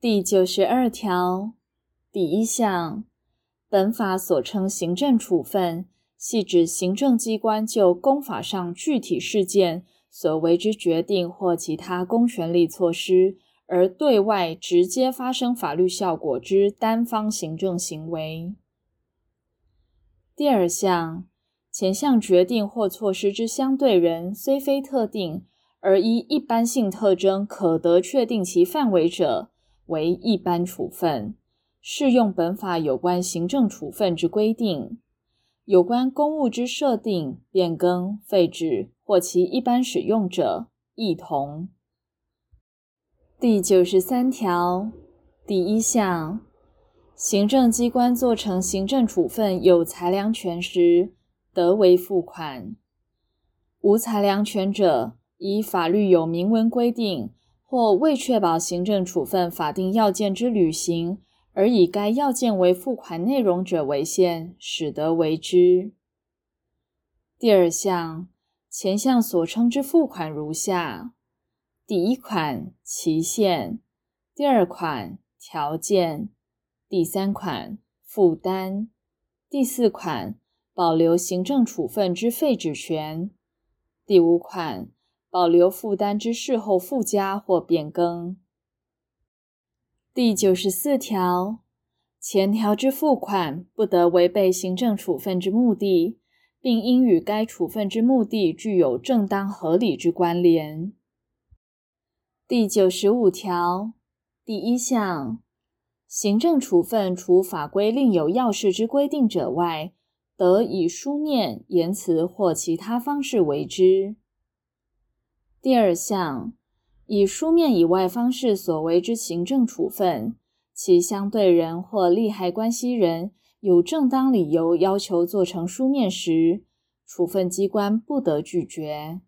第九十二条第一项，本法所称行政处分，系指行政机关就公法上具体事件所为之决定或其他公权力措施，而对外直接发生法律效果之单方行政行为。第二项，前项决定或措施之相对人虽非特定，而依一般性特征可得确定其范围者，为一般处分，适用本法有关行政处分之规定；有关公务之设定、变更、废止或其一般使用者，亦同。第九十三条第一项，行政机关做成行政处分有裁量权时，得为付款；无裁量权者，依法律有明文规定。或为确保行政处分法定要件之履行，而以该要件为付款内容者为限，使得为之。第二项，前项所称之付款如下：第一款期限，第二款条件，第三款负担，第四款保留行政处分之废止权，第五款。保留负担之事后附加或变更。第九十四条，前条之付款不得违背行政处分之目的，并应与该处分之目的具有正当合理之关联。第九十五条第一项，行政处分除法规另有要事之规定者外，得以书面、言辞或其他方式为之。第二项，以书面以外方式所为之行政处分，其相对人或利害关系人有正当理由要求做成书面时，处分机关不得拒绝。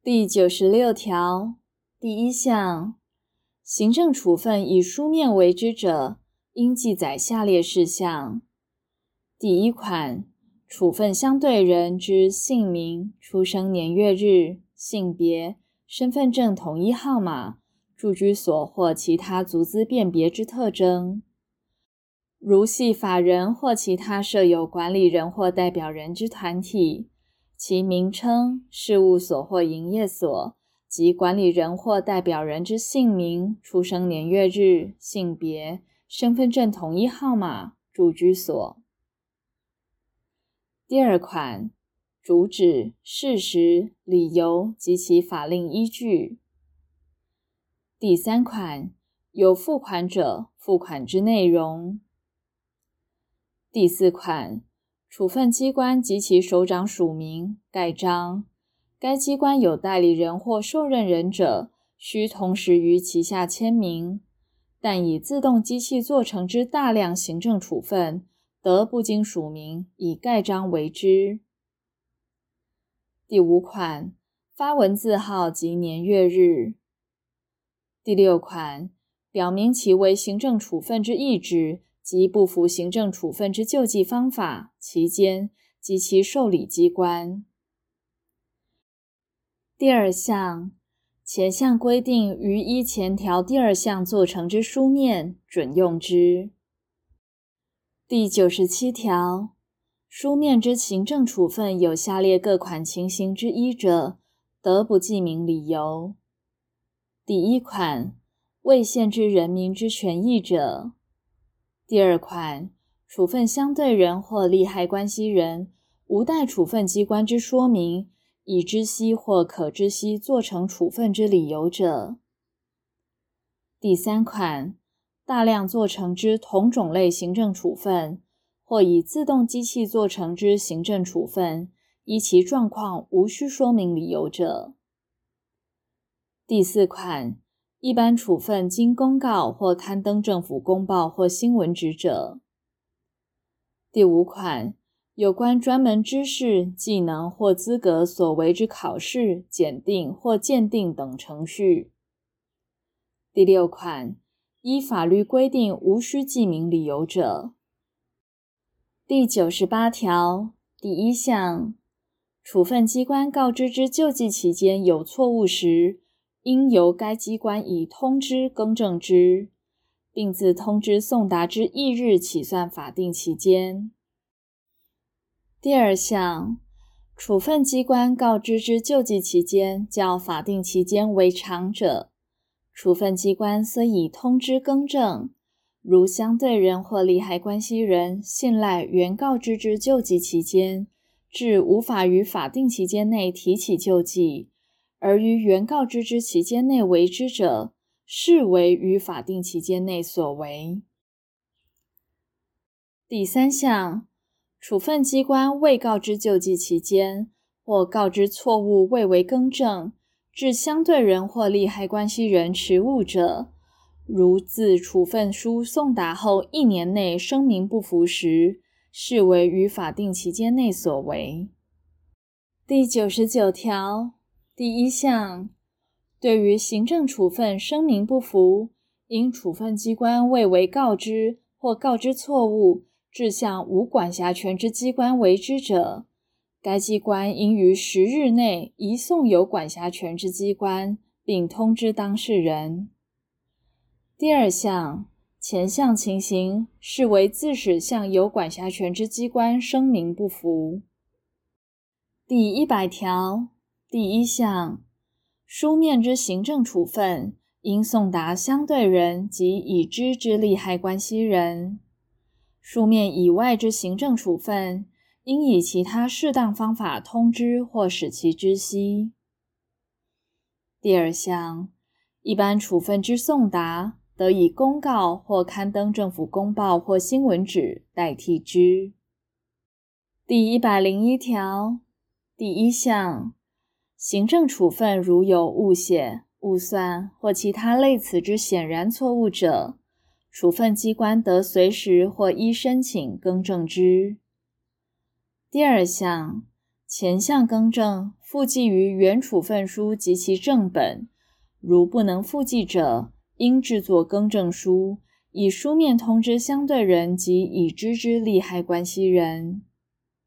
第九十六条第一项，行政处分以书面为之者，应记载下列事项：第一款。处分相对人之姓名、出生年月日、性别、身份证统一号码、住居所或其他足资辨别之特征。如系法人或其他设有管理人或代表人之团体，其名称、事务所或营业所及管理人或代表人之姓名、出生年月日、性别、身份证统一号码、住居所。第二款，主旨、事实、理由及其法令依据。第三款，有付款者，付款之内容。第四款，处分机关及其首长署名、盖章，该机关有代理人或受任人者，需同时于其下签名，但以自动机器做成之大量行政处分。得不经署名，以盖章为之。第五款，发文字号及年月日。第六款，表明其为行政处分之意志及不服行政处分之救济方法、期间及其受理机关。第二项，前项规定于依前条第二项做成之书面，准用之。第九十七条，书面之行政处分有下列各款情形之一者，得不记明理由。第一款，未限制人民之权益者；第二款，处分相对人或利害关系人无待处分机关之说明，已知悉或可知悉做成处分之理由者；第三款。大量做成之同种类行政处分，或以自动机器做成之行政处分，依其状况无需说明理由者。第四款，一般处分经公告或刊登政府公报或新闻纸者。第五款，有关专门知识、技能或资格所为之考试、检定或鉴定等程序。第六款。依法律规定无需记明理由者。第九十八条第一项，处分机关告知之救济期间有错误时，应由该机关以通知更正之，并自通知送达之翌日起算法定期间。第二项，处分机关告知之救济期间较法定期间为长者，处分机关虽已通知更正，如相对人或利害关系人信赖原告知之救济期间，致无法于法定期间内提起救济，而于原告知之期间内为之者，视为于法定期间内所为。第三项。处分机关未告知救济期间，或告知错误未为更正，致相对人或利害关系人迟误者，如自处分书送达后一年内声明不服时，视为于法定期间内所为。第九十九条第一项，对于行政处分声明不服，因处分机关未为告知或告知错误。致向无管辖权之机关为之者，该机关应于十日内移送有管辖权之机关，并通知当事人。第二项，前项情形视为自始向有管辖权之机关声明不服。第一百条第一项，书面之行政处分应送达相对人及已知之利害关系人。书面以外之行政处分，应以其他适当方法通知或使其知悉。第二项，一般处分之送达，得以公告或刊登政府公报或新闻纸代替之。第一百零一条第一项，行政处分如有误写、误算或其他类似之显然错误者，处分机关得随时或依申请更正之。第二项，前项更正附记于原处分书及其正本，如不能附记者，应制作更正书，以书面通知相对人及已知之利害关系人。